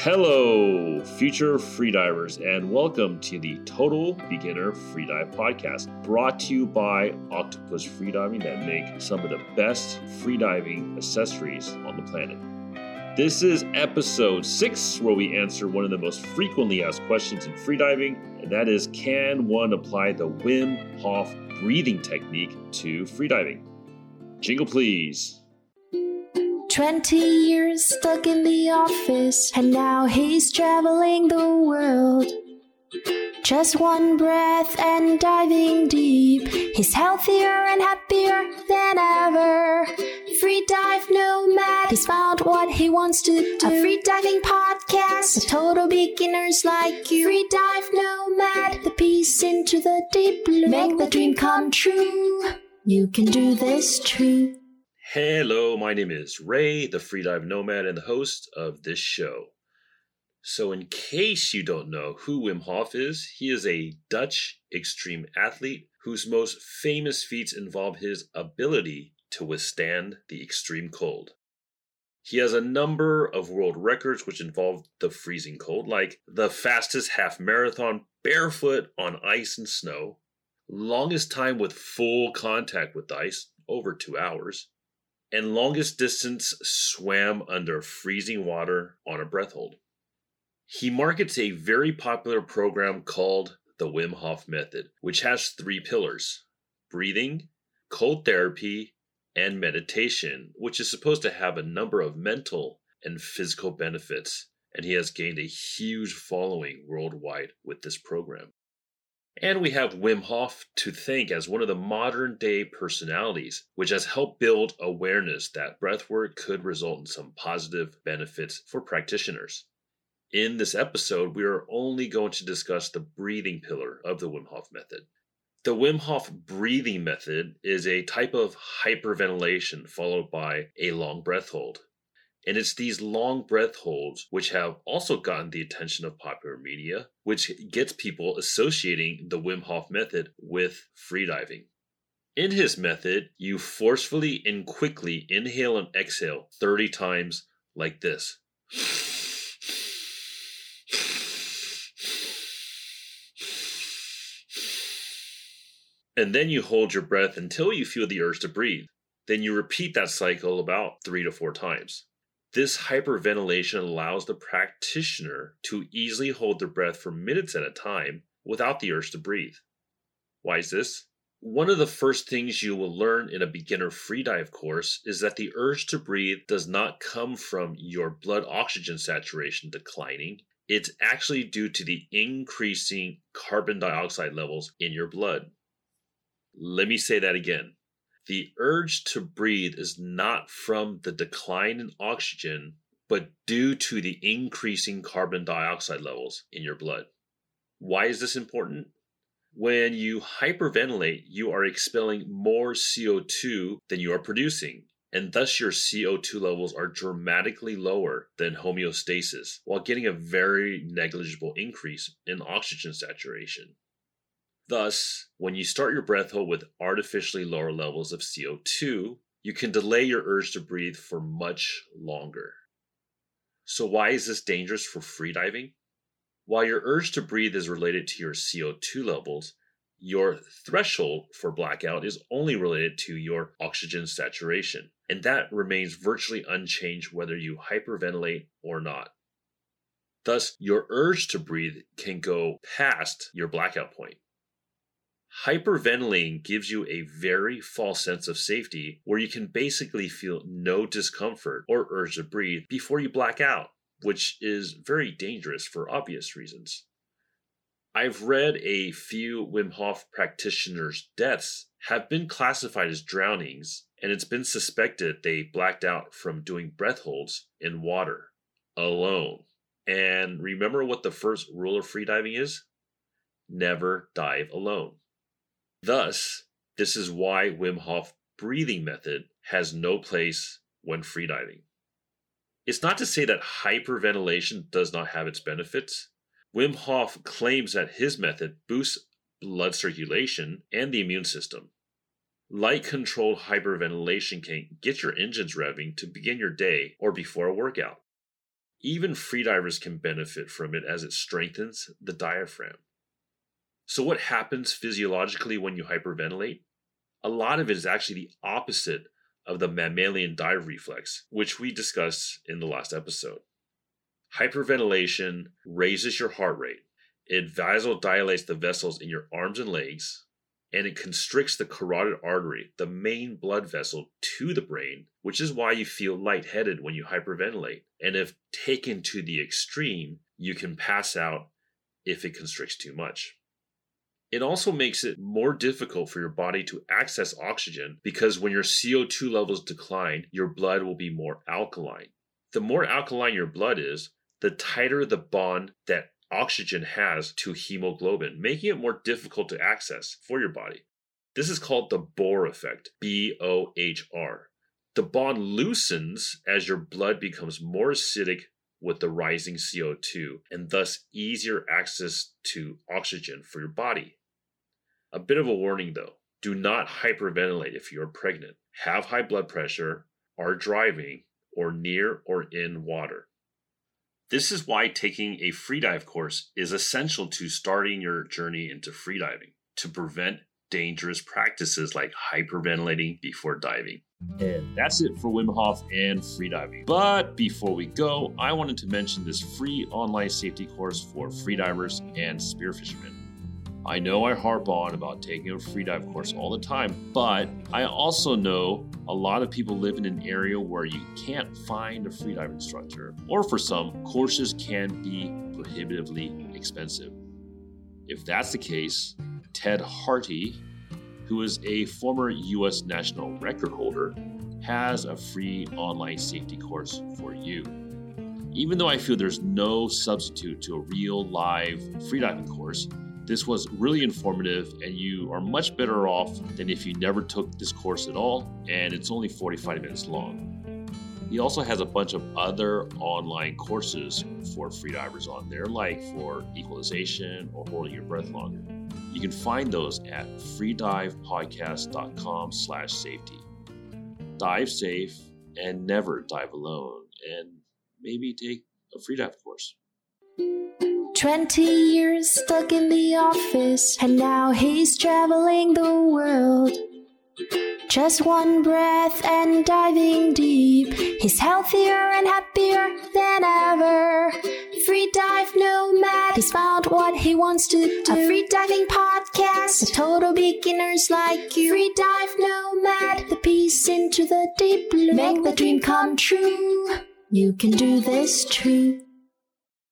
Hello, future freedivers, and welcome to the Total Beginner Freedive Podcast, brought to you by Octopus Freediving that make some of the best freediving accessories on the planet. This is episode six, where we answer one of the most frequently asked questions in freediving, and that is can one apply the Wim Hof breathing technique to freediving? Jingle, please. 20 years stuck in the office, and now he's traveling the world. Just one breath and diving deep. He's healthier and happier than ever. Free dive nomad. He's found what he wants to do. A free diving podcast. For total beginners like you. Free dive nomad. The peace into the deep blue. Make the dream come true. You can do this too. Hello, my name is Ray, the freedive nomad and the host of this show. So, in case you don't know who Wim Hof is, he is a Dutch extreme athlete whose most famous feats involve his ability to withstand the extreme cold. He has a number of world records which involve the freezing cold, like the fastest half marathon barefoot on ice and snow, longest time with full contact with ice, over two hours, and longest distance swam under freezing water on a breath hold. He markets a very popular program called the Wim Hof Method, which has three pillars breathing, cold therapy, and meditation, which is supposed to have a number of mental and physical benefits. And he has gained a huge following worldwide with this program. And we have Wim Hof to thank as one of the modern day personalities, which has helped build awareness that breathwork could result in some positive benefits for practitioners. In this episode, we are only going to discuss the breathing pillar of the Wim Hof method. The Wim Hof breathing method is a type of hyperventilation followed by a long breath hold. And it's these long breath holds which have also gotten the attention of popular media, which gets people associating the Wim Hof method with freediving. In his method, you forcefully and quickly inhale and exhale 30 times like this. And then you hold your breath until you feel the urge to breathe. Then you repeat that cycle about three to four times. This hyperventilation allows the practitioner to easily hold their breath for minutes at a time without the urge to breathe. Why is this? One of the first things you will learn in a beginner freedive course is that the urge to breathe does not come from your blood oxygen saturation declining. It's actually due to the increasing carbon dioxide levels in your blood. Let me say that again. The urge to breathe is not from the decline in oxygen, but due to the increasing carbon dioxide levels in your blood. Why is this important? When you hyperventilate, you are expelling more CO2 than you are producing, and thus your CO2 levels are dramatically lower than homeostasis, while getting a very negligible increase in oxygen saturation. Thus, when you start your breath hold with artificially lower levels of CO2, you can delay your urge to breathe for much longer. So, why is this dangerous for freediving? While your urge to breathe is related to your CO2 levels, your threshold for blackout is only related to your oxygen saturation, and that remains virtually unchanged whether you hyperventilate or not. Thus, your urge to breathe can go past your blackout point. Hyperventilating gives you a very false sense of safety where you can basically feel no discomfort or urge to breathe before you black out, which is very dangerous for obvious reasons. I've read a few Wim Hof practitioners' deaths have been classified as drownings, and it's been suspected they blacked out from doing breath holds in water alone. And remember what the first rule of freediving is? Never dive alone. Thus, this is why Wim Hof breathing method has no place when freediving. It's not to say that hyperventilation does not have its benefits. Wim Hof claims that his method boosts blood circulation and the immune system. Light controlled hyperventilation can get your engines revving to begin your day or before a workout. Even freedivers can benefit from it as it strengthens the diaphragm. So, what happens physiologically when you hyperventilate? A lot of it is actually the opposite of the mammalian dive reflex, which we discussed in the last episode. Hyperventilation raises your heart rate, it vasodilates the vessels in your arms and legs, and it constricts the carotid artery, the main blood vessel to the brain, which is why you feel lightheaded when you hyperventilate. And if taken to the extreme, you can pass out if it constricts too much. It also makes it more difficult for your body to access oxygen because when your CO2 levels decline, your blood will be more alkaline. The more alkaline your blood is, the tighter the bond that oxygen has to hemoglobin, making it more difficult to access for your body. This is called the Bohr effect, B O H R. The bond loosens as your blood becomes more acidic with the rising CO2 and thus easier access to oxygen for your body. A bit of a warning though do not hyperventilate if you are pregnant, have high blood pressure, are driving, or near or in water. This is why taking a freedive course is essential to starting your journey into freediving to prevent dangerous practices like hyperventilating before diving. And that's it for Wim Hof and freediving. But before we go, I wanted to mention this free online safety course for freedivers and spearfishermen. I know I harp on about taking a freedive course all the time, but I also know a lot of people live in an area where you can't find a freedive instructor, or for some, courses can be prohibitively expensive. If that's the case, Ted Harty, who is a former U.S. national record holder, has a free online safety course for you. Even though I feel there's no substitute to a real live freediving course, this was really informative, and you are much better off than if you never took this course at all, and it's only 45 minutes long. He also has a bunch of other online courses for freedivers on there, like for equalization or holding your breath longer. You can find those at freedivepodcast.com slash safety. Dive safe and never dive alone, and maybe take a freedive course. 20 years stuck in the office, and now he's traveling the world. Just one breath and diving deep. He's healthier and happier than ever. Free dive nomad. He's found what he wants to do. A free diving podcast. Total beginners like you. Free dive nomad. The peace into the deep blue. Make the dream come true. You can do this too.